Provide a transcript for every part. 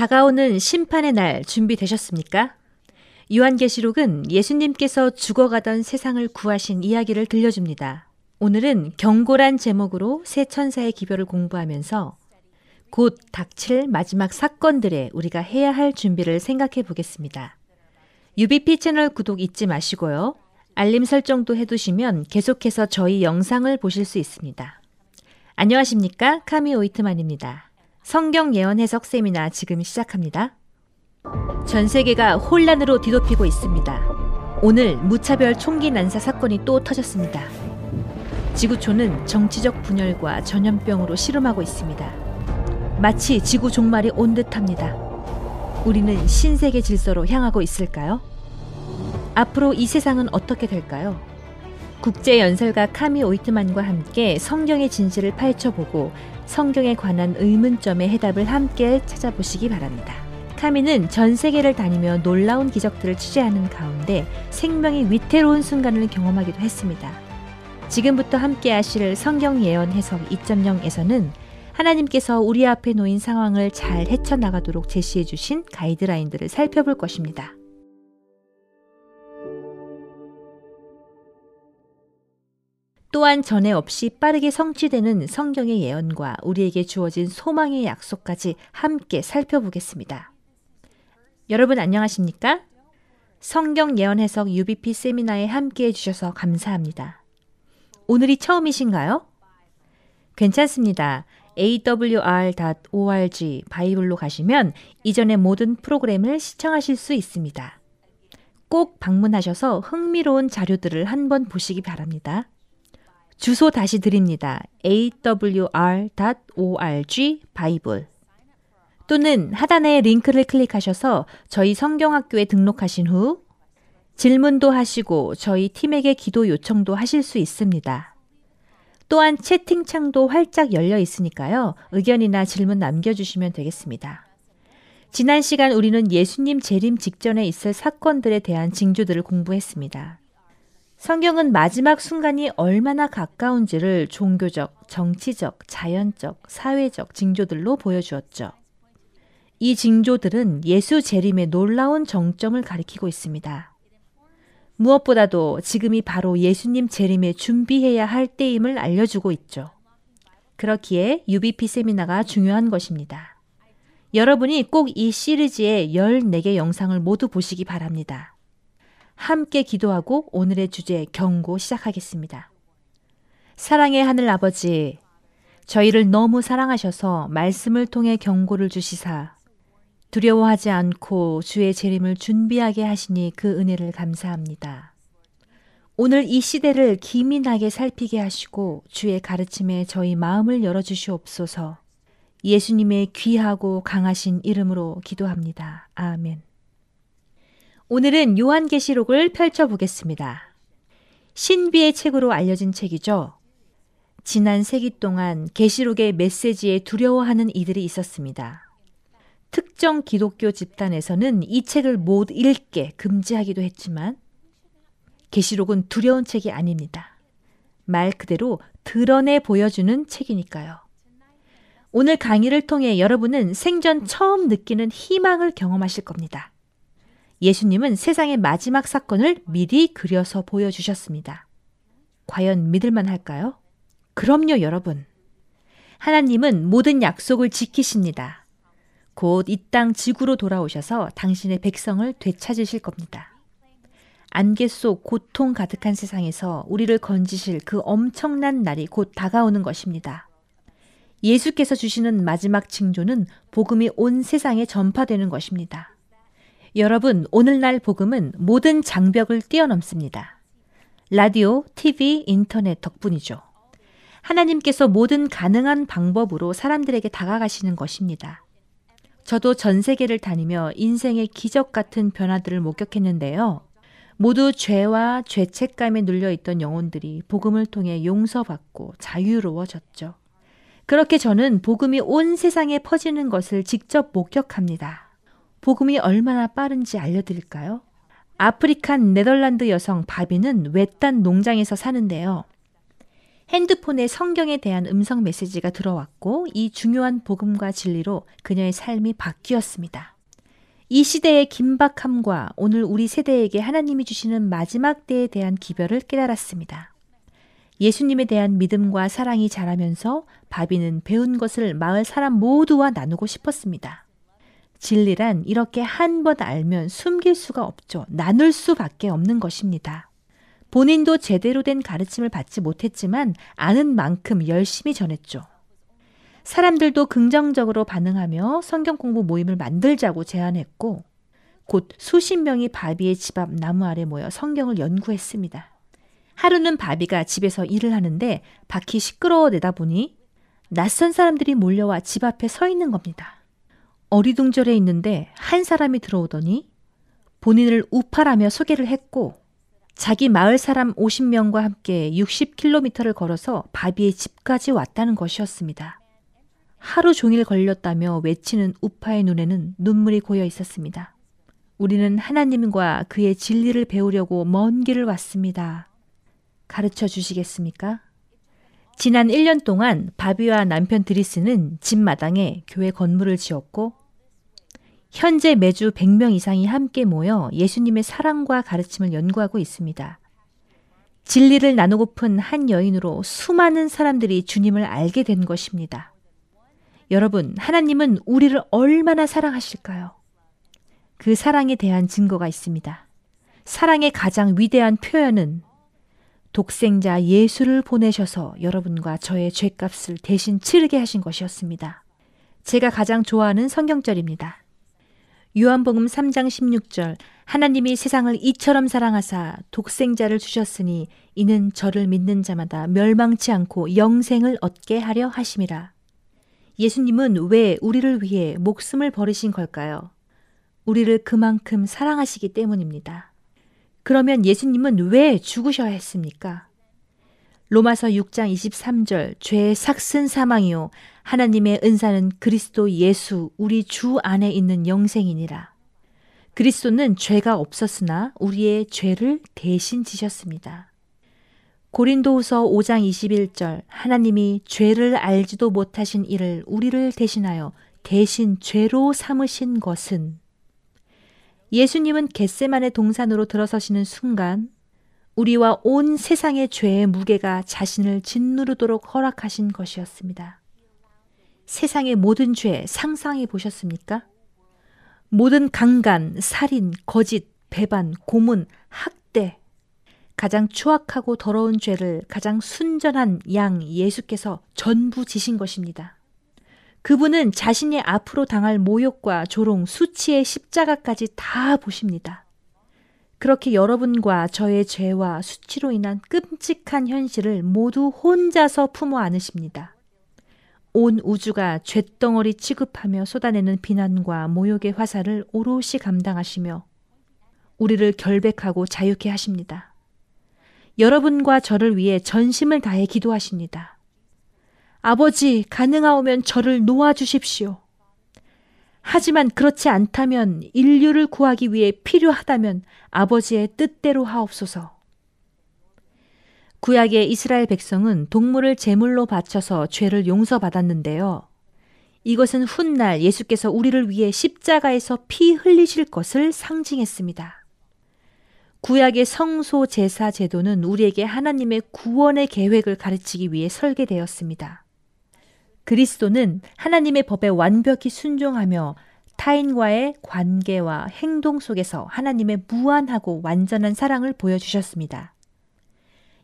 다가오는 심판의 날 준비되셨습니까? 요한계시록은 예수님께서 죽어가던 세상을 구하신 이야기를 들려줍니다. 오늘은 경고란 제목으로 새 천사의 기별을 공부하면서 곧 닥칠 마지막 사건들에 우리가 해야 할 준비를 생각해 보겠습니다. UBP 채널 구독 잊지 마시고요. 알림 설정도 해두시면 계속해서 저희 영상을 보실 수 있습니다. 안녕하십니까? 카미 오이트만입니다. 성경 예언 해석 세미나 지금 시작합니다. 전 세계가 혼란으로 뒤덮이고 있습니다. 오늘 무차별 총기 난사 사건이 또 터졌습니다. 지구촌은 정치적 분열과 전염병으로 씨름하고 있습니다. 마치 지구 종말이 온 듯합니다. 우리는 신세계 질서로 향하고 있을까요? 앞으로 이 세상은 어떻게 될까요? 국제 연설가 카미 오이트만과 함께 성경의 진실을 파헤쳐보고 성경에 관한 의문점의 해답을 함께 찾아보시기 바랍니다. 카미는 전 세계를 다니며 놀라운 기적들을 취재하는 가운데 생명의 위태로운 순간을 경험하기도 했습니다. 지금부터 함께 하실 성경 예언 해석 2.0에서는 하나님께서 우리 앞에 놓인 상황을 잘 헤쳐나가도록 제시해 주신 가이드라인들을 살펴볼 것입니다. 또한 전에 없이 빠르게 성취되는 성경의 예언과 우리에게 주어진 소망의 약속까지 함께 살펴보겠습니다. 여러분 안녕하십니까? 성경 예언 해석 UBP 세미나에 함께 해주셔서 감사합니다. 오늘이 처음이신가요? 괜찮습니다. awr.org 바이블로 가시면 이전의 모든 프로그램을 시청하실 수 있습니다. 꼭 방문하셔서 흥미로운 자료들을 한번 보시기 바랍니다. 주소 다시 드립니다. awr.org 바이블 또는 하단의 링크를 클릭하셔서 저희 성경학교에 등록하신 후 질문도 하시고 저희 팀에게 기도 요청도 하실 수 있습니다. 또한 채팅창도 활짝 열려 있으니까요. 의견이나 질문 남겨주시면 되겠습니다. 지난 시간 우리는 예수님 재림 직전에 있을 사건들에 대한 징조들을 공부했습니다. 성경은 마지막 순간이 얼마나 가까운지를 종교적, 정치적, 자연적, 사회적 징조들로 보여주었죠. 이 징조들은 예수 재림의 놀라운 정점을 가리키고 있습니다. 무엇보다도 지금이 바로 예수님 재림에 준비해야 할 때임을 알려주고 있죠. 그렇기에 UBP 세미나가 중요한 것입니다. 여러분이 꼭 이 시리즈의 14개 영상을 모두 보시기 바랍니다. 함께 기도하고 오늘의 주제 경고 시작하겠습니다. 사랑의 하늘 아버지, 저희를 너무 사랑하셔서 말씀을 통해 경고를 주시사 두려워하지 않고 주의 재림을 준비하게 하시니 그 은혜를 감사합니다. 오늘 이 시대를 기민하게 살피게 하시고 주의 가르침에 저희 마음을 열어주시옵소서 예수님의 귀하고 강하신 이름으로 기도합니다. 아멘. 오늘은 요한계시록을 펼쳐보겠습니다. 신비의 책으로 알려진 책이죠. 지난 세기 동안 계시록의 메시지에 두려워하는 이들이 있었습니다. 특정 기독교 집단에서는 이 책을 못 읽게 금지하기도 했지만 계시록은 두려운 책이 아닙니다. 말 그대로 드러내 보여주는 책이니까요. 오늘 강의를 통해 여러분은 생전 처음 느끼는 희망을 경험하실 겁니다. 예수님은 세상의 마지막 사건을 미리 그려서 보여주셨습니다. 과연 믿을만 할까요? 그럼요, 여러분. 하나님은 모든 약속을 지키십니다. 곧 이 땅 지구로 돌아오셔서 당신의 백성을 되찾으실 겁니다. 안개 속 고통 가득한 세상에서 우리를 건지실 그 엄청난 날이 곧 다가오는 것입니다. 예수께서 주시는 마지막 징조는 복음이 온 세상에 전파되는 것입니다. 여러분, 오늘날 복음은 모든 장벽을 뛰어넘습니다. 라디오, TV, 인터넷 덕분이죠. 하나님께서 모든 가능한 방법으로 사람들에게 다가가시는 것입니다. 저도 전 세계를 다니며 인생의 기적 같은 변화들을 목격했는데요. 모두 죄와 죄책감에 눌려 있던 영혼들이 복음을 통해 용서받고 자유로워졌죠. 그렇게 저는 복음이 온 세상에 퍼지는 것을 직접 목격합니다. 복음이 얼마나 빠른지 알려드릴까요? African 네덜란드 여성 바비는 외딴 농장에서 사는데요. 핸드폰에 성경에 대한 음성 메시지가 들어왔고 이 중요한 복음과 진리로 그녀의 삶이 바뀌었습니다. 이 시대의 긴박함과 오늘 우리 세대에게 하나님이 주시는 마지막 때에 대한 기별을 깨달았습니다. 예수님에 대한 믿음과 사랑이 자라면서 바비는 배운 것을 마을 사람 모두와 나누고 싶었습니다. 진리란 이렇게 한 번 알면 숨길 수가 없죠. 나눌 수밖에 없는 것입니다. 본인도 제대로 된 가르침을 받지 못했지만 아는 만큼 열심히 전했죠. 사람들도 긍정적으로 반응하며 성경 공부 모임을 만들자고 제안했고 곧 수십 명이 바비의 집 앞 나무 아래 모여 성경을 연구했습니다. 하루는 바비가 집에서 일을 하는데 밖이 시끄러워 내다 보니 낯선 사람들이 몰려와 집 앞에 서 있는 겁니다. 어리둥절해 있는데 한 사람이 들어오더니 본인을 우파라며 소개를 했고 자기 마을 사람 50명과 함께 60km를 걸어서 바비의 집까지 왔다는 것이었습니다. 하루 종일 걸렸다며 외치는 우파의 눈에는 눈물이 고여 있었습니다. 우리는 하나님과 그의 진리를 배우려고 먼 길을 왔습니다. 가르쳐 주시겠습니까? 지난 1년 동안 바비와 남편 드리스는 집 마당에 교회 건물을 지었고 현재 매주 100명 이상이 함께 모여 예수님의 사랑과 가르침을 연구하고 있습니다. 진리를 나누고픈 한 여인으로 수많은 사람들이 주님을 알게 된 것입니다. 여러분, 하나님은 우리를 얼마나 사랑하실까요? 그 사랑에 대한 증거가 있습니다. 사랑의 가장 위대한 표현은 독생자 예수를 보내셔서 여러분과 저의 죄값을 대신 치르게 하신 것이었습니다. 제가 가장 좋아하는 성경절입니다. 요한복음 3장 16절 하나님이 세상을 이처럼 사랑하사 독생자를 주셨으니 이는 저를 믿는 자마다 멸망치 않고 영생을 얻게 하려 하심이라. 예수님은 왜 우리를 위해 목숨을 버리신 걸까요? 우리를 그만큼 사랑하시기 때문입니다. 그러면 예수님은 왜 죽으셔야 했습니까? 로마서 6장 23절 죄의 삭슨 사망이요 하나님의 은사는 그리스도 예수 우리 주 안에 있는 영생이니라. 그리스도는 죄가 없었으나 우리의 죄를 대신 지셨습니다. 고린도후서 5장 21절 하나님이 죄를 알지도 못하신 이를 우리를 대신하여 대신 죄로 삼으신 것은 예수님은 겟세만의 동산으로 들어서시는 순간 우리와 온 세상의 죄의 무게가 자신을 짓누르도록 허락하신 것이었습니다. 세상의 모든 죄 상상해 보셨습니까? 모든 강간, 살인, 거짓, 배반, 고문, 학대, 가장 추악하고 더러운 죄를 가장 순전한 양 예수께서 전부 지신 것입니다. 그분은 자신이 앞으로 당할 모욕과 조롱, 수치의 십자가까지 다 보십니다. 그렇게 여러분과 저의 죄와 수치로 인한 끔찍한 현실을 모두 혼자서 품어 안으십니다. 온 우주가 쇳덩어리 취급하며 쏟아내는 비난과 모욕의 화살을 오롯이 감당하시며 우리를 결백하고 자유케 하십니다. 여러분과 저를 위해 전심을 다해 기도하십니다. 아버지, 가능하오면 저를 놓아주십시오. 하지만 그렇지 않다면 인류를 구하기 위해 필요하다면 아버지의 뜻대로 하옵소서. 구약의 이스라엘 백성은 동물을 제물로 바쳐서 죄를 용서받았는데요. 이것은 훗날 예수께서 우리를 위해 십자가에서 피 흘리실 것을 상징했습니다. 구약의 성소 제사 제도는 우리에게 하나님의 구원의 계획을 가르치기 위해 설계되었습니다. 그리스도는 하나님의 법에 완벽히 순종하며 타인과의 관계와 행동 속에서 하나님의 무한하고 완전한 사랑을 보여주셨습니다.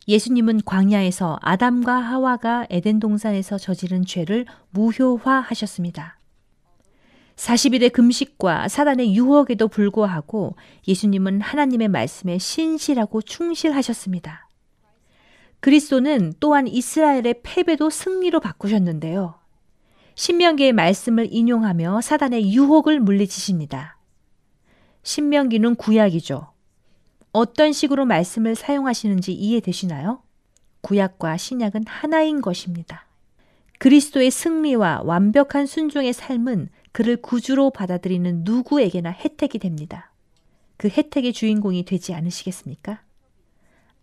예수님은 광야에서 아담과 하와가 에덴 동산에서 저지른 죄를 무효화하셨습니다. 40일의 금식과 사단의 유혹에도 불구하고 예수님은 하나님의 말씀에 신실하고 충실하셨습니다. 그리스도는 또한 이스라엘의 패배도 승리로 바꾸셨는데요. 신명기의 말씀을 인용하며 사단의 유혹을 물리치십니다. 신명기는 구약이죠. 어떤 식으로 말씀을 사용하시는지 이해되시나요? 구약과 신약은 하나인 것입니다. 그리스도의 승리와 완벽한 순종의 삶은 그를 구주로 받아들이는 누구에게나 혜택이 됩니다. 그 혜택의 주인공이 되지 않으시겠습니까?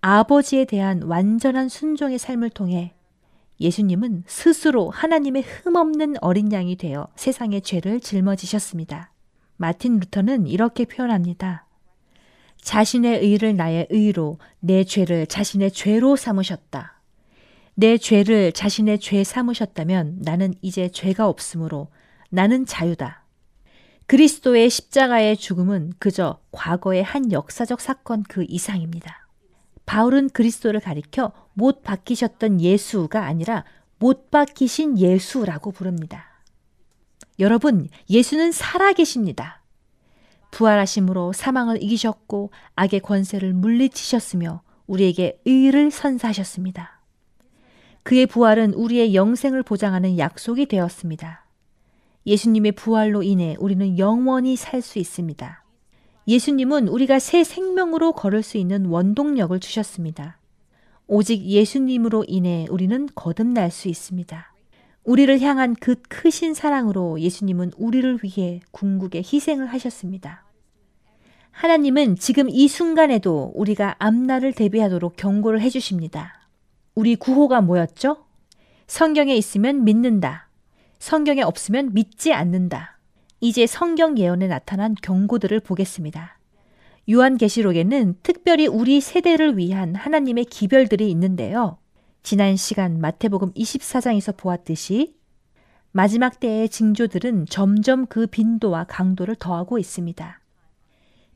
아버지에 대한 완전한 순종의 삶을 통해 예수님은 스스로 하나님의 흠없는 어린 양이 되어 세상의 죄를 짊어지셨습니다. 마틴 루터는 이렇게 표현합니다. 자신의 의를 나의 의로, 내 죄를 자신의 죄로 삼으셨다. 내 죄를 자신의 죄 삼으셨다면 나는 이제 죄가 없으므로 나는 자유다. 그리스도의 십자가의 죽음은 그저 과거의 한 역사적 사건 그 이상입니다. 바울은 그리스도를 가리켜 못 박히셨던 예수가 아니라 못 박히신 예수라고 부릅니다. 여러분, 예수는 살아계십니다. 부활하심으로 사망을 이기셨고 악의 권세를 물리치셨으며 우리에게 의를 선사하셨습니다. 그의 부활은 우리의 영생을 보장하는 약속이 되었습니다. 예수님의 부활로 인해 우리는 영원히 살 수 있습니다. 예수님은 우리가 새 생명으로 걸을 수 있는 원동력을 주셨습니다. 오직 예수님으로 인해 우리는 거듭날 수 있습니다. 우리를 향한 그 크신 사랑으로 예수님은 우리를 위해 궁극의 희생을 하셨습니다. 하나님은 지금 이 순간에도 우리가 앞날을 대비하도록 경고를 해주십니다. 우리 구호가 뭐였죠? 성경에 있으면 믿는다. 성경에 없으면 믿지 않는다. 이제 성경 예언에 나타난 경고들을 보겠습니다. 요한계시록에는 특별히 우리 세대를 위한 하나님의 기별들이 있는데요. 지난 시간 마태복음 24장에서 보았듯이 마지막 때의 징조들은 점점 그 빈도와 강도를 더하고 있습니다.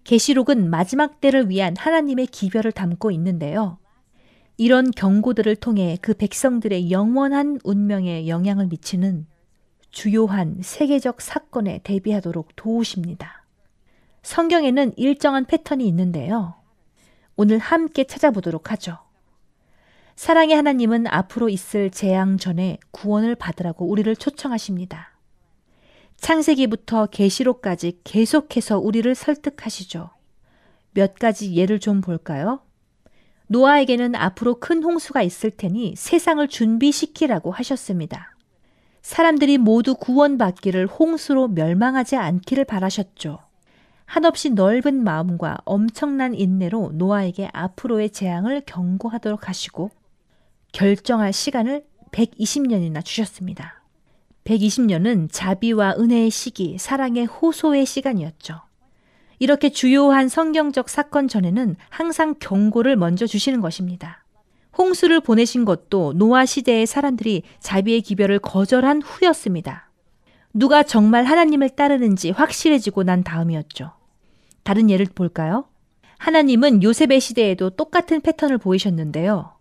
계시록은 마지막 때를 위한 하나님의 기별을 담고 있는데요. 이런 경고들을 통해 그 백성들의 영원한 운명에 영향을 미치는 주요한 세계적 사건에 대비하도록 도우십니다. 성경에는 일정한 패턴이 있는데요. 오늘 함께 찾아보도록 하죠. 사랑의 하나님은 앞으로 있을 재앙 전에 구원을 받으라고 우리를 초청하십니다. 창세기부터 계시록까지 계속해서 우리를 설득하시죠. 몇 가지 예를 좀 볼까요? 노아에게는 앞으로 큰 홍수가 있을 테니 세상을 준비시키라고 하셨습니다. 사람들이 모두 구원받기를 홍수로 멸망하지 않기를 바라셨죠. 한없이 넓은 마음과 엄청난 인내로 노아에게 앞으로의 재앙을 경고하도록 하시고 결정할 시간을 120년이나 주셨습니다. 120년은 자비와 은혜의 시기, 사랑의 호소의 시간이었죠. 이렇게 주요한 성경적 사건 전에는 항상 경고를 먼저 주시는 것입니다. 홍수를 보내신 것도 노아 시대의 사람들이 자비의 기별을 거절한 후였습니다. 누가 정말 하나님을 따르는지 확실해지고 난 다음이었죠. 다른 예를 볼까요? 하나님은 요셉의 시대에도 똑같은 패턴을 보이셨는데요.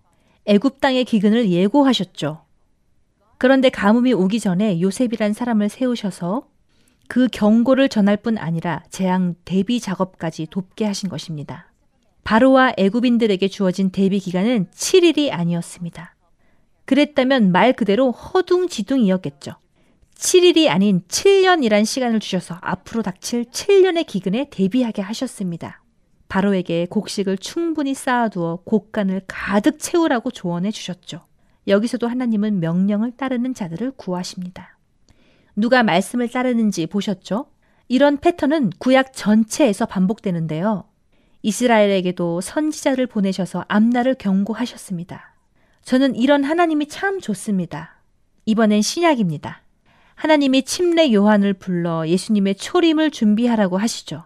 애굽 땅의 기근을 예고하셨죠. 그런데 가뭄이 오기 전에 요셉이란 사람을 세우셔서 그 경고를 전할 뿐 아니라 재앙 대비 작업까지 돕게 하신 것입니다. 바로와 애굽인들에게 주어진 대비 기간은 7일이 아니었습니다. 그랬다면 말 그대로 허둥지둥이었겠죠. 7일이 아닌 7년이란 시간을 주셔서 앞으로 닥칠 7년의 기근에 대비하게 하셨습니다. 바로에게 곡식을 충분히 쌓아두어 곡간을 가득 채우라고 조언해 주셨죠. 여기서도 하나님은 명령을 따르는 자들을 구하십니다. 누가 말씀을 따르는지 보셨죠? 이런 패턴은 구약 전체에서 반복되는데요. 이스라엘에게도 선지자를 보내셔서 앞날을 경고하셨습니다. 저는 이런 하나님이 참 좋습니다. 이번엔 신약입니다. 하나님이 침례 요한을 불러 예수님의 초림을 준비하라고 하시죠.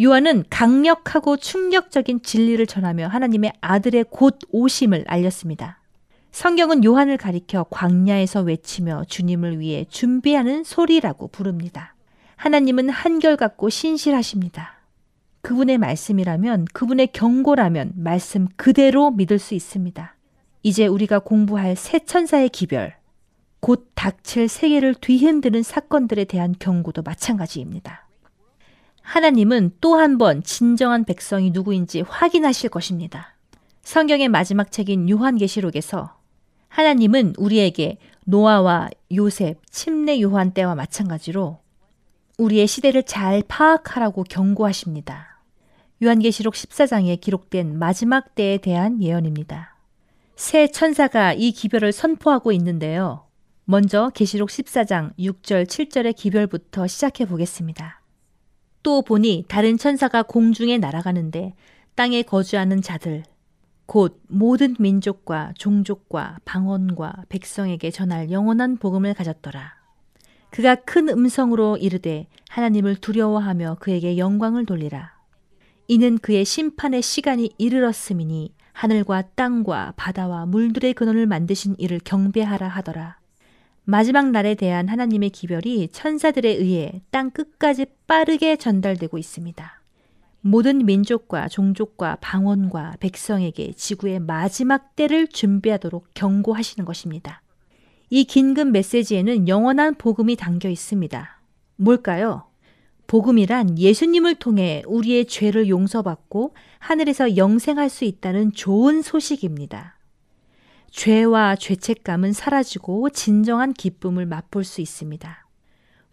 요한은 강력하고 충격적인 진리를 전하며 하나님의 아들의 곧 오심을 알렸습니다. 성경은 요한을 가리켜 광야에서 외치며 주님을 위해 준비하는 소리라고 부릅니다. 하나님은 한결같고 신실하십니다. 그분의 말씀이라면, 그분의 경고라면 말씀 그대로 믿을 수 있습니다. 이제 우리가 공부할 새 천사의 기별, 곧 닥칠 세계를 뒤흔드는 사건들에 대한 경고도 마찬가지입니다. 하나님은 또 한 번 진정한 백성이 누구인지 확인하실 것입니다. 성경의 마지막 책인 요한계시록에서 하나님은 우리에게 노아와 요셉, 침례 요한 때와 마찬가지로 우리의 시대를 잘 파악하라고 경고하십니다. 요한계시록 14장에 기록된 마지막 때에 대한 예언입니다. 새 천사가 이 기별을 선포하고 있는데요. 먼저 계시록 14장 6절 7절의 기별부터 시작해 보겠습니다. 또 보니 다른 천사가 공중에 날아가는데 땅에 거주하는 자들 곧 모든 민족과 종족과 방언과 백성에게 전할 영원한 복음을 가졌더라. 그가 큰 음성으로 이르되 하나님을 두려워하며 그에게 영광을 돌리라. 이는 그의 심판의 시간이 이르렀음이니 하늘과 땅과 바다와 물들의 근원을 만드신 이를 경배하라 하더라. 마지막 날에 대한 하나님의 기별이 천사들에 의해 땅 끝까지 빠르게 전달되고 있습니다. 모든 민족과 종족과 방언과 백성에게 지구의 마지막 때를 준비하도록 경고하시는 것입니다. 이 긴급 메시지에는 영원한 복음이 담겨 있습니다. 뭘까요? 복음이란 예수님을 통해 우리의 죄를 용서받고 하늘에서 영생할 수 있다는 좋은 소식입니다. 죄와 죄책감은 사라지고 진정한 기쁨을 맛볼 수 있습니다.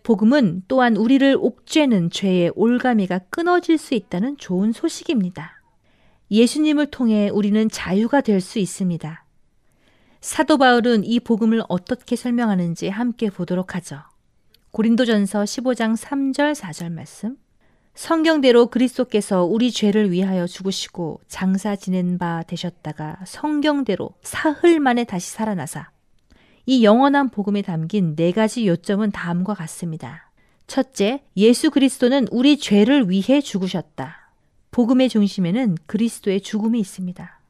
복음은 또한 우리를 옥죄는 죄의 올가미가 끊어질 수 있다는 좋은 소식입니다. 예수님을 통해 우리는 자유가 될 수 있습니다. 사도 바울은 이 복음을 어떻게 설명하는지 함께 보도록 하죠. 고린도전서 15장 3절 4절 말씀. 성경대로 그리스도께서 우리 죄를 위하여 죽으시고 장사 지낸 바 되셨다가 성경대로 사흘 만에 다시 살아나사 이 영원한 복음에 담긴 네 가지 요점은 다음과 같습니다. 첫째, 예수 그리스도는 우리 죄를 위해 죽으셨다. 복음의 중심에는 그리스도의 죽음이 있습니다.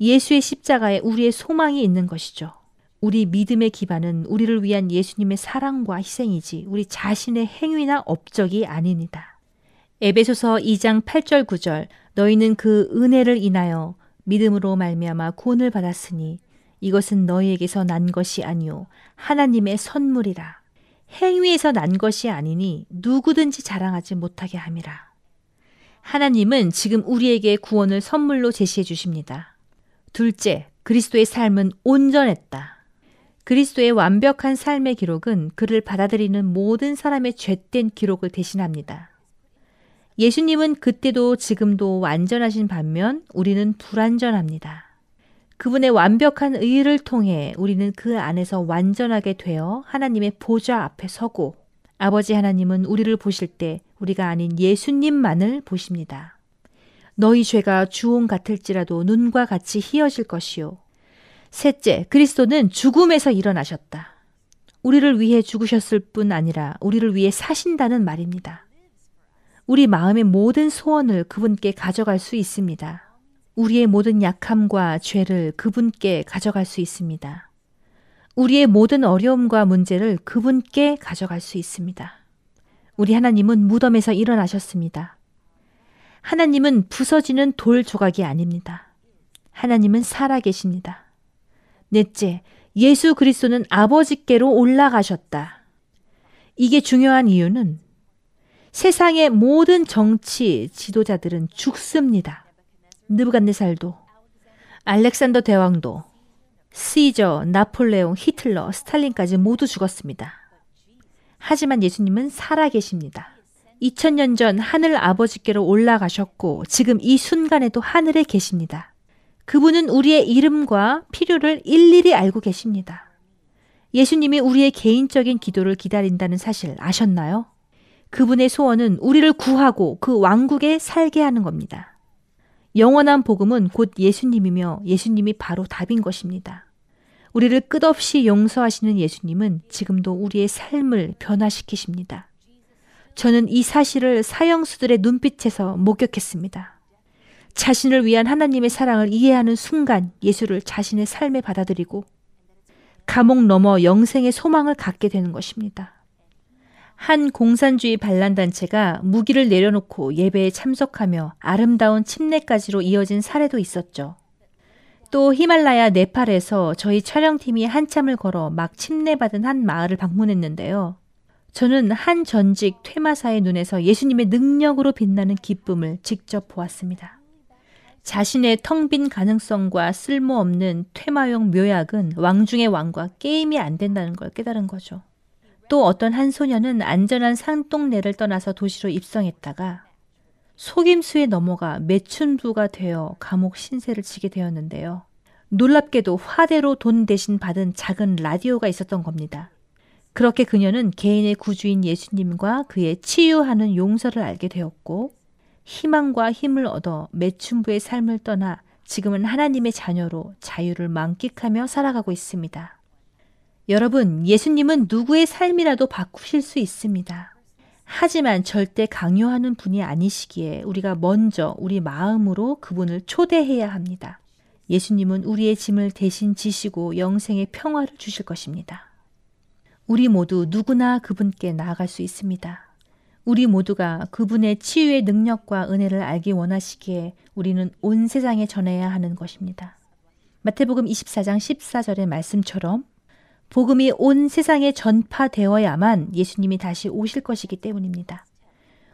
예수의 십자가에 우리의 소망이 있는 것이죠. 우리 믿음의 기반은 우리를 위한 예수님의 사랑과 희생이지 우리 자신의 행위나 업적이 아닙니다. 에베소서 2장 8절 9절 너희는 그 은혜를 인하여 믿음으로 말미암아 구원을 받았으니 이것은 너희에게서 난 것이 아니요 하나님의 선물이라 행위에서 난 것이 아니니 누구든지 자랑하지 못하게 함이라. 하나님은 지금 우리에게 구원을 선물로 제시해 주십니다. 둘째, 그리스도의 삶은 온전했다. 그리스도의 완벽한 삶의 기록은 그를 받아들이는 모든 사람의 죄된 기록을 대신합니다. 예수님은 그때도 지금도 완전하신 반면 우리는 불완전합니다. 그분의 완벽한 의를 통해 우리는 그 안에서 완전하게 되어 하나님의 보좌 앞에 서고 아버지 하나님은 우리를 보실 때 우리가 아닌 예수님만을 보십니다. 너희 죄가 주홍 같을지라도 눈과 같이 희어질 것이요. 셋째, 그리스도는 죽음에서 일어나셨다. 우리를 위해 죽으셨을 뿐 아니라 우리를 위해 사신다는 말입니다. 우리 마음의 모든 소원을 그분께 가져갈 수 있습니다. 우리의 모든 약함과 죄를 그분께 가져갈 수 있습니다. 우리의 모든 어려움과 문제를 그분께 가져갈 수 있습니다. 우리 하나님은 무덤에서 일어나셨습니다. 하나님은 부서지는 돌 조각이 아닙니다. 하나님은 살아계십니다. 넷째, 예수 그리스도는 아버지께로 올라가셨다. 이게 중요한 이유는 세상의 모든 정치 지도자들은 죽습니다. 느부갓네살도, 알렉산더 대왕도, 시저, 나폴레옹, 히틀러, 스탈린까지 모두 죽었습니다. 하지만 예수님은 살아계십니다. 2000년 전 하늘 아버지께로 올라가셨고 지금 이 순간에도 하늘에 계십니다. 그분은 우리의 이름과 필요를 일일이 알고 계십니다. 예수님이 우리의 개인적인 기도를 기다린다는 사실 아셨나요? 그분의 소원은 우리를 구하고 그 왕국에 살게 하는 겁니다. 영원한 복음은 곧 예수님이며 예수님이 바로 답인 것입니다. 우리를 끝없이 용서하시는 예수님은 지금도 우리의 삶을 변화시키십니다. 저는 이 사실을 사형수들의 눈빛에서 목격했습니다. 자신을 위한 하나님의 사랑을 이해하는 순간 예수를 자신의 삶에 받아들이고 감옥 넘어 영생의 소망을 갖게 되는 것입니다. 한 공산주의 반란단체가 무기를 내려놓고 예배에 참석하며 아름다운 침례까지로 이어진 사례도 있었죠. 또 히말라야 네팔에서 저희 촬영팀이 한참을 걸어 막 침례받은 한 마을을 방문했는데요. 저는 한 전직 퇴마사의 눈에서 예수님의 능력으로 빛나는 기쁨을 직접 보았습니다. 자신의 텅 빈 가능성과 쓸모없는 퇴마용 묘약은 왕 중의 왕과 게임이 안 된다는 걸 깨달은 거죠. 또 어떤 한 소녀는 안전한 산동네를 떠나서 도시로 입성했다가 속임수에 넘어가 매춘부가 되어 감옥 신세를 지게 되었는데요. 놀랍게도 화대로 돈 대신 받은 작은 라디오가 있었던 겁니다. 그렇게 그녀는 개인의 구주인 예수님과 그의 치유하는 용서를 알게 되었고 희망과 힘을 얻어 매춘부의 삶을 떠나 지금은 하나님의 자녀로 자유를 만끽하며 살아가고 있습니다. 여러분, 예수님은 누구의 삶이라도 바꾸실 수 있습니다. 하지만 절대 강요하는 분이 아니시기에 우리가 먼저 우리 마음으로 그분을 초대해야 합니다. 예수님은 우리의 짐을 대신 지시고 영생의 평화를 주실 것입니다. 우리 모두 누구나 그분께 나아갈 수 있습니다. 우리 모두가 그분의 치유의 능력과 은혜를 알기 원하시기에 우리는 온 세상에 전해야 하는 것입니다. 마태복음 24장 14절의 말씀처럼 복음이 온 세상에 전파되어야만 예수님이 다시 오실 것이기 때문입니다.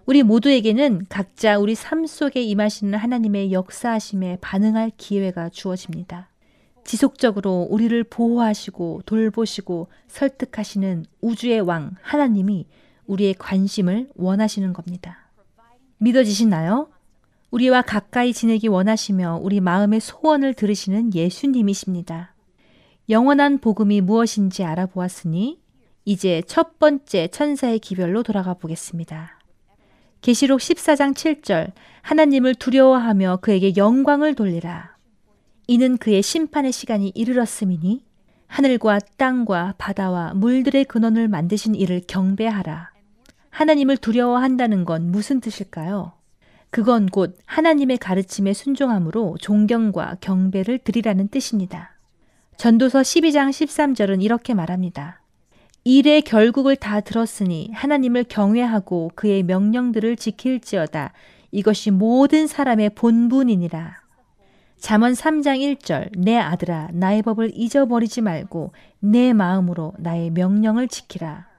우리 모두에게는 각자 우리 삶 속에 임하시는 하나님의 역사하심에 반응할 기회가 주어집니다. 지속적으로 우리를 보호하시고 돌보시고 설득하시는 우주의 왕 하나님이 우리의 관심을 원하시는 겁니다. 믿어지시나요? 우리와 가까이 지내기 원하시며 우리 마음의 소원을 들으시는 예수님이십니다. 영원한 복음이 무엇인지 알아보았으니 이제 첫 번째 천사의 기별로 돌아가 보겠습니다. 계시록 14장 7절 하나님을 두려워하며 그에게 영광을 돌리라. 이는 그의 심판의 시간이 이르렀음이니 하늘과 땅과 바다와 물들의 근원을 만드신 이를 경배하라. 하나님을 두려워한다는 건 무슨 뜻일까요? 그건 곧 하나님의 가르침에 순종함으로 존경과 경배를 드리라는 뜻입니다. 전도서 12장 13절은 이렇게 말합니다. 일의 결국을 다 들었으니 하나님을 경외하고 그의 명령들을 지킬지어다. 이것이 모든 사람의 본분이니라. 잠언 3장 1절 내 아들아 나의 법을 잊어버리지 말고 내 마음으로 나의 명령을 지키라.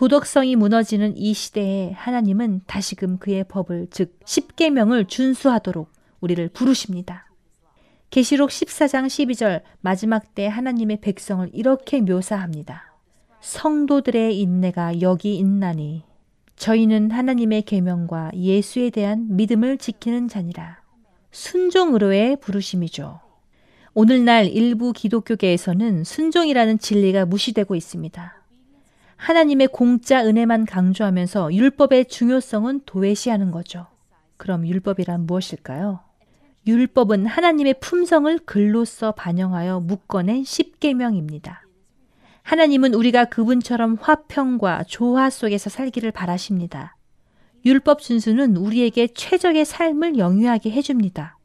도덕성이 무너지는 이 시대에 하나님은 다시금 그의 법을 즉 십계명을 준수하도록 우리를 부르십니다. 계시록 14장 12절 마지막 때 하나님의 백성을 이렇게 묘사합니다. 성도들의 인내가 여기 있나니 저희는 하나님의 계명과 예수에 대한 믿음을 지키는 자니라. 순종으로의 부르심이죠. 오늘날 일부 기독교계에서는 순종이라는 진리가 무시되고 있습니다. 하나님의 공짜 은혜만 강조하면서 율법의 중요성은 도외시하는 거죠. 그럼 율법이란 무엇일까요? 율법은 하나님의 품성을 글로써 반영하여 묶어낸 십계명입니다. 하나님은 우리가 그분처럼 화평과 조화 속에서 살기를 바라십니다. 율법 준수는 우리에게 최적의 삶을 영위하게 해줍니다.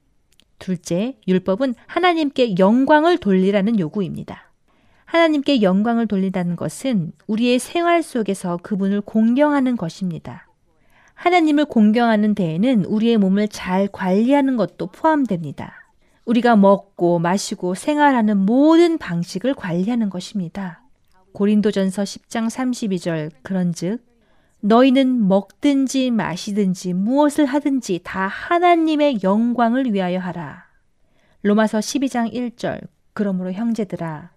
둘째, 율법은 하나님께 영광을 돌리라는 요구입니다. 하나님께 영광을 돌린다는 것은 우리의 생활 속에서 그분을 공경하는 것입니다. 하나님을 공경하는 데에는 우리의 몸을 잘 관리하는 것도 포함됩니다. 우리가 먹고 마시고 생활하는 모든 방식을 관리하는 것입니다. 고린도전서 10장 32절 그런즉 너희는 먹든지 마시든지 무엇을 하든지 다 하나님의 영광을 위하여 하라. 로마서 12장 1절 그러므로 형제들아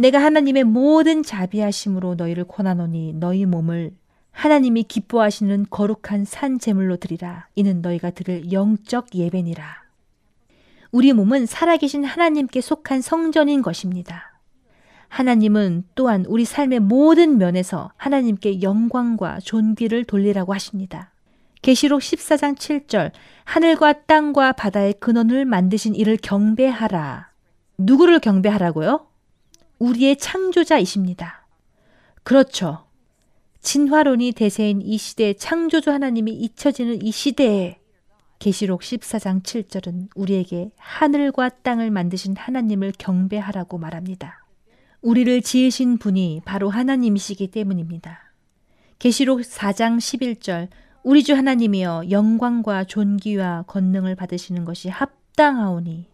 내가 하나님의 모든 자비하심으로 너희를 권하노니 너희 몸을 하나님이 기뻐하시는 거룩한 산 제물로 드리라. 이는 너희가 드릴 영적 예배니라. 우리 몸은 살아계신 하나님께 속한 성전인 것입니다. 하나님은 또한 우리 삶의 모든 면에서 하나님께 영광과 존귀를 돌리라고 하십니다. 계시록 14장 7절 하늘과 땅과 바다의 근원을 만드신 이를 경배하라. 누구를 경배하라고요? 우리의 창조자이십니다. 그렇죠. 진화론이 대세인 이 시대에 창조주 하나님이 잊혀지는 이 시대에 계시록 14장 7절은 우리에게 하늘과 땅을 만드신 하나님을 경배하라고 말합니다. 우리를 지으신 분이 바로 하나님이시기 때문입니다. 계시록 4장 11절 우리 주 하나님이여 영광과 존귀와 권능을 받으시는 것이 합당하오니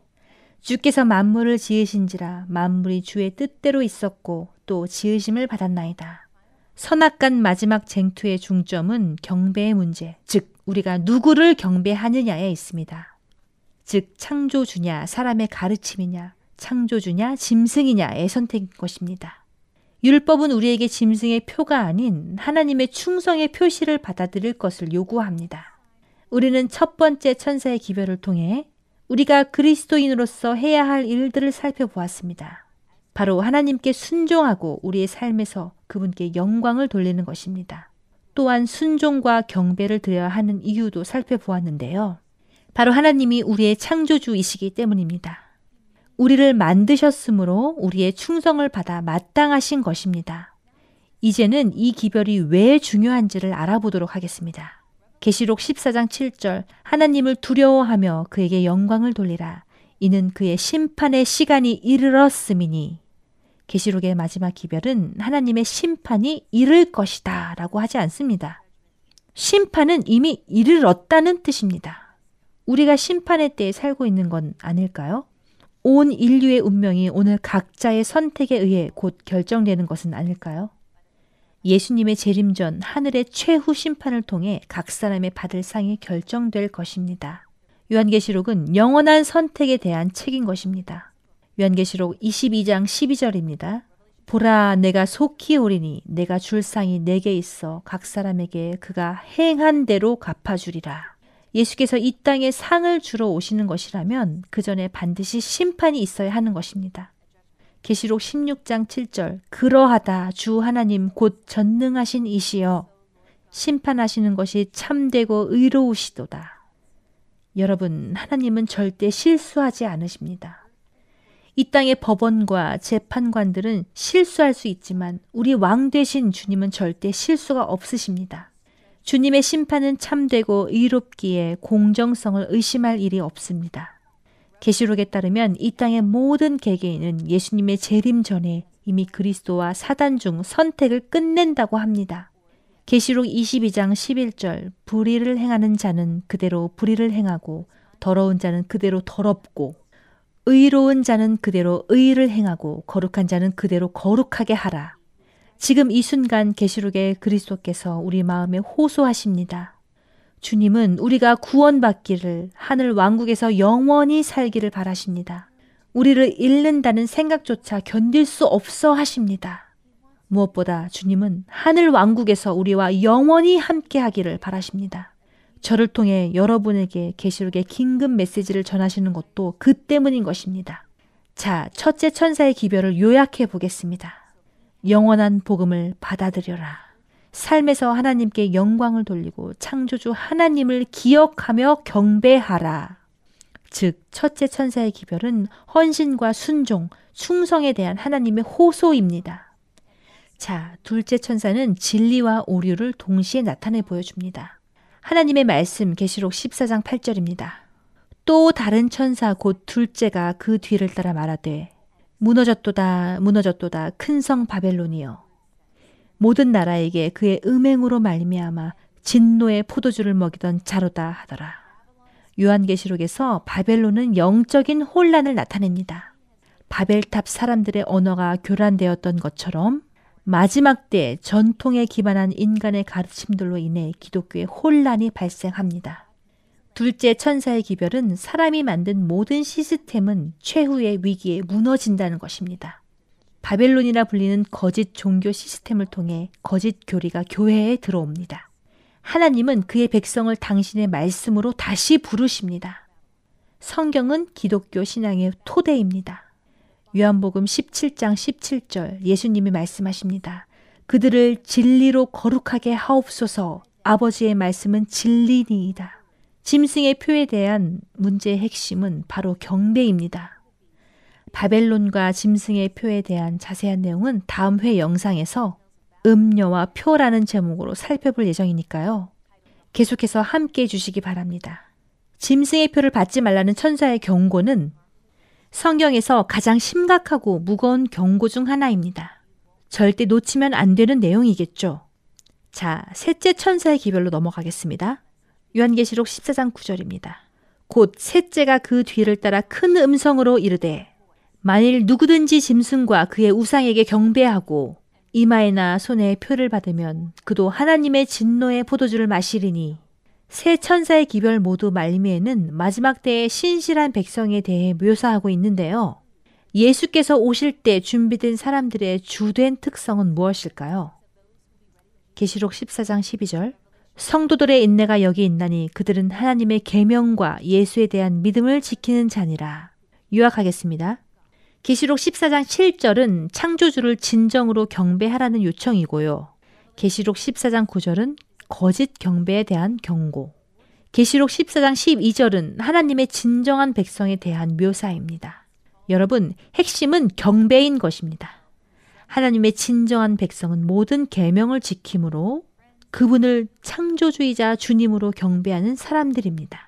주께서 만물을 지으신지라 만물이 주의 뜻대로 있었고 또 지으심을 받았나이다. 선악간 마지막 쟁투의 중점은 경배의 문제, 즉 우리가 누구를 경배하느냐에 있습니다. 즉 창조주냐 사람의 가르침이냐 창조주냐 짐승이냐의 선택인 것입니다. 율법은 우리에게 짐승의 표가 아닌 하나님의 충성의 표시를 받아들일 것을 요구합니다. 우리는 첫 번째 천사의 기별을 통해 우리가 그리스도인으로서 해야 할 일들을 살펴보았습니다. 바로 하나님께 순종하고 우리의 삶에서 그분께 영광을 돌리는 것입니다. 또한 순종과 경배를 드려야 하는 이유도 살펴보았는데요. 바로 하나님이 우리의 창조주이시기 때문입니다. 우리를 만드셨으므로 우리의 충성을 받아 마땅하신 것입니다. 이제는 이 기별이 왜 중요한지를 알아보도록 하겠습니다. 계시록 14장 7절 하나님을 두려워하며 그에게 영광을 돌리라. 이는 그의 심판의 시간이 이르렀음이니 계시록의 마지막 기별은 하나님의 심판이 이를 것이다 라고 하지 않습니다. 심판은 이미 이르렀다는 뜻입니다. 우리가 심판의 때에 살고 있는 건 아닐까요? 온 인류의 운명이 오늘 각자의 선택에 의해 곧 결정되는 것은 아닐까요? 예수님의 재림 전 하늘의 최후 심판을 통해 각 사람의 받을 상이 결정될 것입니다. 요한계시록은 영원한 선택에 대한 책인 것입니다. 요한계시록 22장 12절입니다. 보라 내가 속히 오리니 내가 줄 상이 내게 있어 각 사람에게 그가 행한 대로 갚아주리라. 예수께서 이 땅에 상을 주러 오시는 것이라면 그 전에 반드시 심판이 있어야 하는 것입니다. 계시록 16장 7절 그러하다 주 하나님 곧 전능하신 이시여 심판하시는 것이 참되고 의로우시도다. 여러분 하나님은 절대 실수하지 않으십니다. 이 땅의 법원과 재판관들은 실수할 수 있지만 우리 왕 되신 주님은 절대 실수가 없으십니다. 주님의 심판은 참되고 의롭기에 공정성을 의심할 일이 없습니다. 계시록에 따르면 이 땅의 모든 개개인은 예수님의 재림 전에 이미 그리스도와 사단 중 선택을 끝낸다고 합니다. 계시록 22장 11절 불의를 행하는 자는 그대로 불의를 행하고 더러운 자는 그대로 더럽고 의로운 자는 그대로 의를 행하고 거룩한 자는 그대로 거룩하게 하라. 지금 이 순간 계시록의 그리스도께서 우리 마음에 호소하십니다. 주님은 우리가 구원받기를 하늘 왕국에서 영원히 살기를 바라십니다. 우리를 잃는다는 생각조차 견딜 수 없어 하십니다. 무엇보다 주님은 하늘 왕국에서 우리와 영원히 함께 하기를 바라십니다. 저를 통해 여러분에게 계시록의 긴급 메시지를 전하시는 것도 그 때문인 것입니다. 자, 첫째 천사의 기별을 요약해 보겠습니다. 영원한 복음을 받아들여라. 삶에서 하나님께 영광을 돌리고 창조주 하나님을 기억하며 경배하라. 즉, 첫째 천사의 기별은 헌신과 순종, 충성에 대한 하나님의 호소입니다. 자, 둘째 천사는 진리와 오류를 동시에 나타내 보여줍니다. 하나님의 말씀 계시록 14장 8절입니다. 또 다른 천사 곧 둘째가 그 뒤를 따라 말하되 무너졌도다 무너졌도다 큰 성 바벨론이여 모든 나라에게 그의 음행으로 말미암아 진노의 포도주를 먹이던 자로다 하더라. 요한계시록에서 바벨론은 영적인 혼란을 나타냅니다. 바벨탑 사람들의 언어가 교란되었던 것처럼 마지막 때 전통에 기반한 인간의 가르침들로 인해 기독교의 혼란이 발생합니다. 둘째 천사의 기별은 사람이 만든 모든 시스템은 최후의 위기에 무너진다는 것입니다. 바벨론이라 불리는 거짓 종교 시스템을 통해 거짓 교리가 교회에 들어옵니다. 하나님은 그의 백성을 당신의 말씀으로 다시 부르십니다. 성경은 기독교 신앙의 토대입니다. 요한복음 17장 17절 예수님이 말씀하십니다. 그들을 진리로 거룩하게 하옵소서 아버지의 말씀은 진리니이다. 짐승의 표에 대한 문제의 핵심은 바로 경배입니다. 바벨론과 짐승의 표에 대한 자세한 내용은 다음 회 영상에서 음녀와 표라는 제목으로 살펴볼 예정이니까요. 계속해서 함께 해주시기 바랍니다. 짐승의 표를 받지 말라는 천사의 경고는 성경에서 가장 심각하고 무거운 경고 중 하나입니다. 절대 놓치면 안 되는 내용이겠죠. 자, 셋째 천사의 기별로 넘어가겠습니다. 요한계시록 14장 9절입니다. 곧 셋째가 그 뒤를 따라 큰 음성으로 이르되 만일 누구든지 짐승과 그의 우상에게 경배하고 이마에나 손에 표를 받으면 그도 하나님의 진노의 포도주를 마시리니 세 천사의 기별 모두 말미에는 마지막 때의 신실한 백성에 대해 묘사하고 있는데요. 예수께서 오실 때 준비된 사람들의 주된 특성은 무엇일까요? 계시록 14장 12절 성도들의 인내가 여기 있나니 그들은 하나님의 계명과 예수에 대한 믿음을 지키는 자니라. 요약하겠습니다. 계시록 14장 7절은 창조주를 진정으로 경배하라는 요청이고요. 계시록 14장 9절은 거짓 경배에 대한 경고. 계시록 14장 12절은 하나님의 진정한 백성에 대한 묘사입니다. 여러분, 핵심은 경배인 것입니다. 하나님의 진정한 백성은 모든 계명을 지킴으로 그분을 창조주의자 주님으로 경배하는 사람들입니다.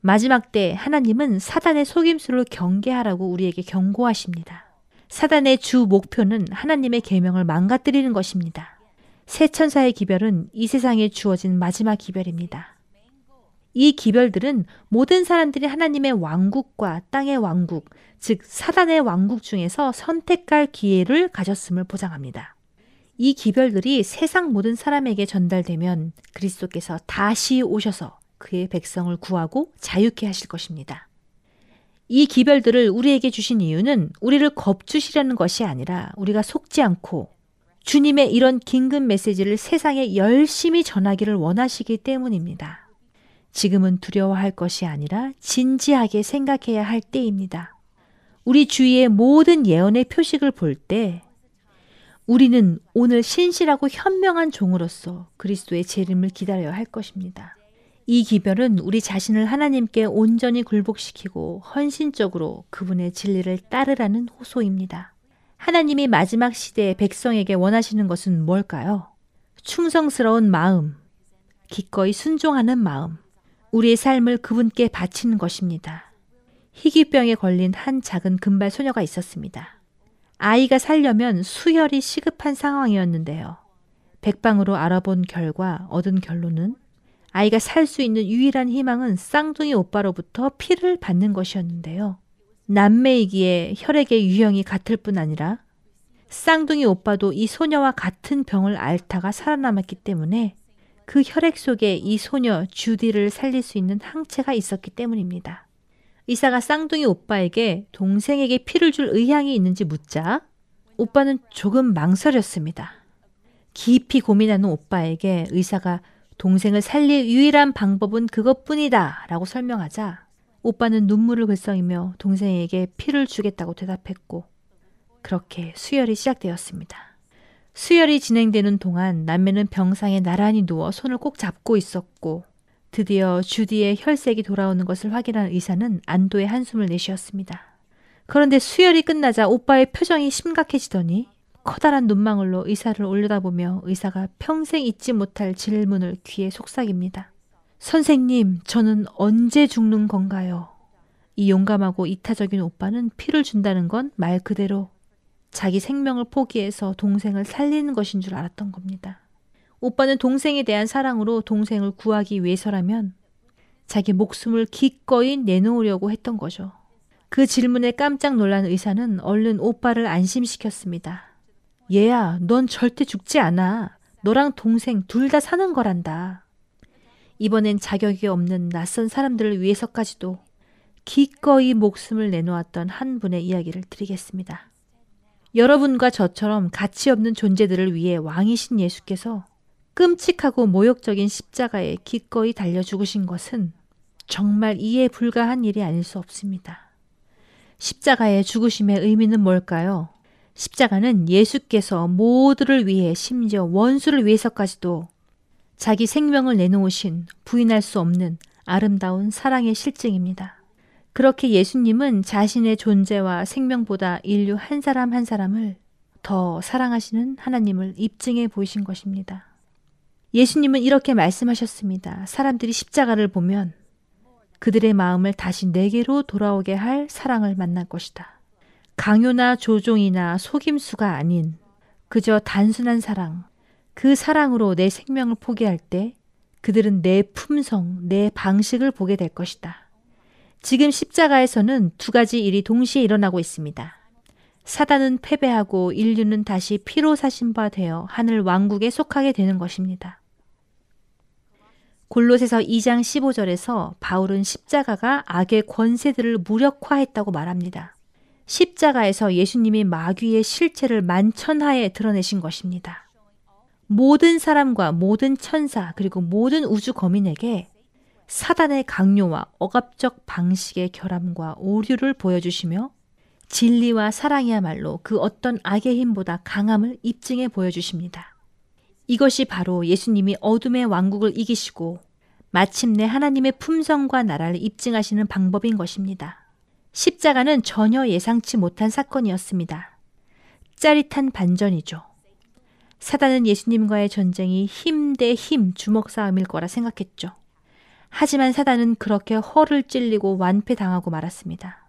마지막 때 하나님은 사단의 속임수를 경계하라고 우리에게 경고하십니다. 사단의 주 목표는 하나님의 계명을 망가뜨리는 것입니다. 새 천사의 기별은 이 세상에 주어진 마지막 기별입니다. 이 기별들은 모든 사람들이 하나님의 왕국과 땅의 왕국, 즉 사단의 왕국 중에서 선택할 기회를 가졌음을 보장합니다. 이 기별들이 세상 모든 사람에게 전달되면 그리스도께서 다시 오셔서 그의 백성을 구하고 자유케 하실 것입니다. 이 기별들을 우리에게 주신 이유는 우리를 겁주시려는 것이 아니라 우리가 속지 않고 주님의 이런 긴급 메시지를 세상에 열심히 전하기를 원하시기 때문입니다. 지금은 두려워할 것이 아니라 진지하게 생각해야 할 때입니다. 우리 주위의 모든 예언의 표식을 볼 때 우리는 오늘 신실하고 현명한 종으로서 그리스도의 재림을 기다려야 할 것입니다. 이 기별은 우리 자신을 하나님께 온전히 굴복시키고 헌신적으로 그분의 진리를 따르라는 호소입니다. 하나님이 마지막 시대의 백성에게 원하시는 것은 뭘까요? 충성스러운 마음, 기꺼이 순종하는 마음, 우리의 삶을 그분께 바치는 것입니다. 희귀병에 걸린 한 작은 금발 소녀가 있었습니다. 아이가 살려면 수혈이 시급한 상황이었는데요. 백방으로 알아본 결과 얻은 결론은 아이가 살 수 있는 유일한 희망은 쌍둥이 오빠로부터 피를 받는 것이었는데요. 남매이기에 혈액의 유형이 같을 뿐 아니라 쌍둥이 오빠도 이 소녀와 같은 병을 앓다가 살아남았기 때문에 그 혈액 속에 이 소녀 주디를 살릴 수 있는 항체가 있었기 때문입니다. 의사가 쌍둥이 오빠에게 동생에게 피를 줄 의향이 있는지 묻자 오빠는 조금 망설였습니다. 깊이 고민하는 오빠에게 의사가 동생을 살릴 유일한 방법은 그것뿐이다 라고 설명하자 오빠는 눈물을 글썽이며 동생에게 피를 주겠다고 대답했고 그렇게 수혈이 시작되었습니다. 수혈이 진행되는 동안 남매는 병상에 나란히 누워 손을 꼭 잡고 있었고 드디어 주디의 혈색이 돌아오는 것을 확인한 의사는 안도의 한숨을 내쉬었습니다. 그런데 수혈이 끝나자 오빠의 표정이 심각해지더니 커다란 눈망울로 의사를 올려다보며 의사가 평생 잊지 못할 질문을 귀에 속삭입니다. 선생님, 저는 언제 죽는 건가요? 이 용감하고 이타적인 오빠는 피를 준다는 건 말 그대로 자기 생명을 포기해서 동생을 살리는 것인 줄 알았던 겁니다. 오빠는 동생에 대한 사랑으로 동생을 구하기 위해서라면 자기 목숨을 기꺼이 내놓으려고 했던 거죠. 그 질문에 깜짝 놀란 의사는 얼른 오빠를 안심시켰습니다. 얘야, 넌 절대 죽지 않아. 너랑 동생 둘 다 사는 거란다. 이번엔 자격이 없는 낯선 사람들을 위해서까지도 기꺼이 목숨을 내놓았던 한 분의 이야기를 드리겠습니다. 여러분과 저처럼 가치 없는 존재들을 위해 왕이신 예수께서 끔찍하고 모욕적인 십자가에 기꺼이 달려 죽으신 것은 정말 이해 불가한 일이 아닐 수 없습니다. 십자가의 죽으심의 의미는 뭘까요? 십자가는 예수께서 모두를 위해 심지어 원수를 위해서까지도 자기 생명을 내놓으신 부인할 수 없는 아름다운 사랑의 실증입니다. 그렇게 예수님은 자신의 존재와 생명보다 인류 한 사람 한 사람을 더 사랑하시는 하나님을 입증해 보이신 것입니다. 예수님은 이렇게 말씀하셨습니다. 사람들이 십자가를 보면 그들의 마음을 다시 내게로 돌아오게 할 사랑을 만날 것이다. 강요나 조종이나 속임수가 아닌 그저 단순한 사랑, 그 사랑으로 내 생명을 포기할 때 그들은 내 품성, 내 방식을 보게 될 것이다. 지금 십자가에서는 두 가지 일이 동시에 일어나고 있습니다. 사단은 패배하고 인류는 다시 피로 사신 바 되어 하늘 왕국에 속하게 되는 것입니다. 골로새서 2장 15절에서 바울은 십자가가 악의 권세들을 무력화했다고 말합니다. 십자가에서 예수님이 마귀의 실체를 만천하에 드러내신 것입니다. 모든 사람과 모든 천사 그리고 모든 우주 거민에게 사단의 강요와 억압적 방식의 결함과 오류를 보여주시며 진리와 사랑이야말로 그 어떤 악의 힘보다 강함을 입증해 보여주십니다. 이것이 바로 예수님이 어둠의 왕국을 이기시고 마침내 하나님의 품성과 나라를 입증하시는 방법인 것입니다. 십자가는 전혀 예상치 못한 사건이었습니다. 짜릿한 반전이죠. 사단은 예수님과의 전쟁이 힘 대 힘 주먹 싸움일 거라 생각했죠. 하지만 사단은 그렇게 허를 찔리고 완패당하고 말았습니다.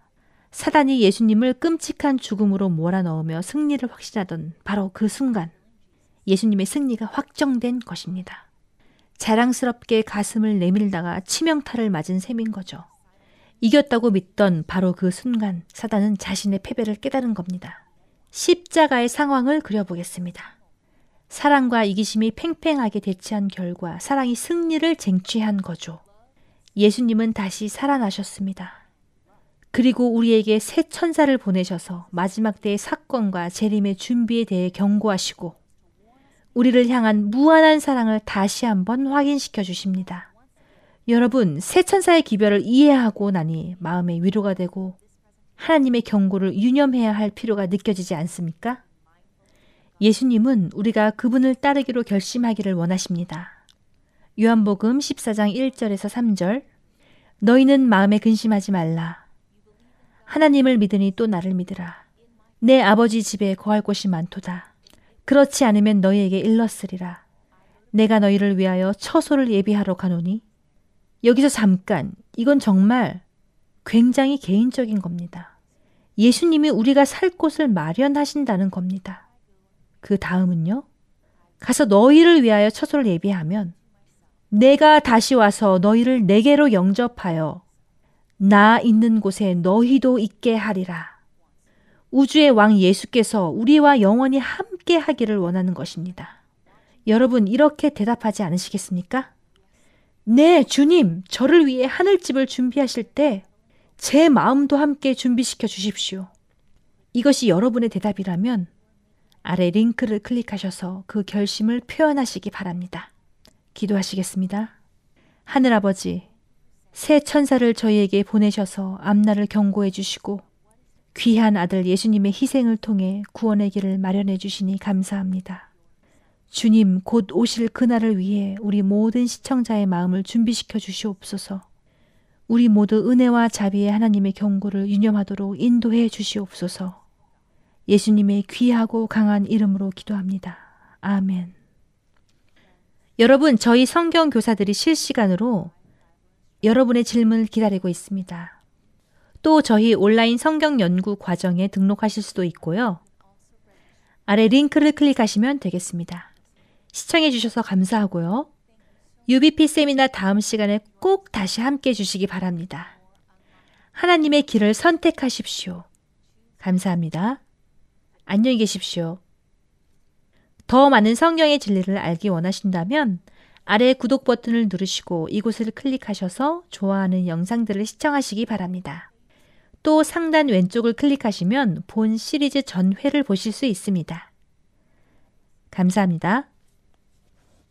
사단이 예수님을 끔찍한 죽음으로 몰아넣으며 승리를 확신하던 바로 그 순간 예수님의 승리가 확정된 것입니다. 자랑스럽게 가슴을 내밀다가 치명타를 맞은 셈인 거죠. 이겼다고 믿던 바로 그 순간 사단은 자신의 패배를 깨달은 겁니다. 십자가의 상황을 그려보겠습니다. 사랑과 이기심이 팽팽하게 대치한 결과 사랑이 승리를 쟁취한 거죠. 예수님은 다시 살아나셨습니다. 그리고 우리에게 새 천사를 보내셔서 마지막 때의 사건과 재림의 준비에 대해 경고하시고 우리를 향한 무한한 사랑을 다시 한번 확인시켜 주십니다. 여러분, 새 천사의 기별을 이해하고 나니 마음의 위로가 되고 하나님의 경고를 유념해야 할 필요가 느껴지지 않습니까? 예수님은 우리가 그분을 따르기로 결심하기를 원하십니다. 요한복음 14장 1절에서 3절 너희는 마음에 근심하지 말라. 하나님을 믿으니 또 나를 믿으라. 내 아버지 집에 거할 곳이 많도다. 그렇지 않으면 너희에게 일렀으리라. 내가 너희를 위하여 처소를 예비하러 가노니 여기서 잠깐 이건 정말 굉장히 개인적인 겁니다. 예수님이 우리가 살 곳을 마련하신다는 겁니다. 그 다음은요. 가서 너희를 위하여 처소를 예비하면 내가 다시 와서 너희를 내게로 영접하여 나 있는 곳에 너희도 있게 하리라. 우주의 왕 예수께서 우리와 영원히 함께 하기를 원하는 것입니다. 여러분, 이렇게 대답하지 않으시겠습니까? 네, 주님, 저를 위해 하늘집을 준비하실 때 제 마음도 함께 준비시켜 주십시오. 이것이 여러분의 대답이라면 아래 링크를 클릭하셔서 그 결심을 표현하시기 바랍니다. 기도하시겠습니다. 하늘아버지, 새 천사를 저희에게 보내셔서 앞날을 경고해 주시고 귀한 아들 예수님의 희생을 통해 구원의 길을 마련해 주시니 감사합니다. 주님 곧 오실 그날을 위해 우리 모든 시청자의 마음을 준비시켜 주시옵소서. 우리 모두 은혜와 자비의 하나님의 경고를 유념하도록 인도해 주시옵소서. 예수님의 귀하고 강한 이름으로 기도합니다. 아멘. 여러분, 저희 성경 교사들이 실시간으로 여러분의 질문을 기다리고 있습니다. 또 저희 온라인 성경 연구 과정에 등록하실 수도 있고요. 아래 링크를 클릭하시면 되겠습니다. 시청해 주셔서 감사하고요. UBP 세미나 다음 시간에 꼭 다시 함께 해주시기 바랍니다. 하나님의 길을 선택하십시오. 감사합니다. 안녕히 계십시오. 더 많은 성경의 진리를 알기 원하신다면 아래 구독 버튼을 누르시고 이곳을 클릭하셔서 좋아하는 영상들을 시청하시기 바랍니다. 또 상단 왼쪽을 클릭하시면 본 시리즈 전회를 보실 수 있습니다. 감사합니다.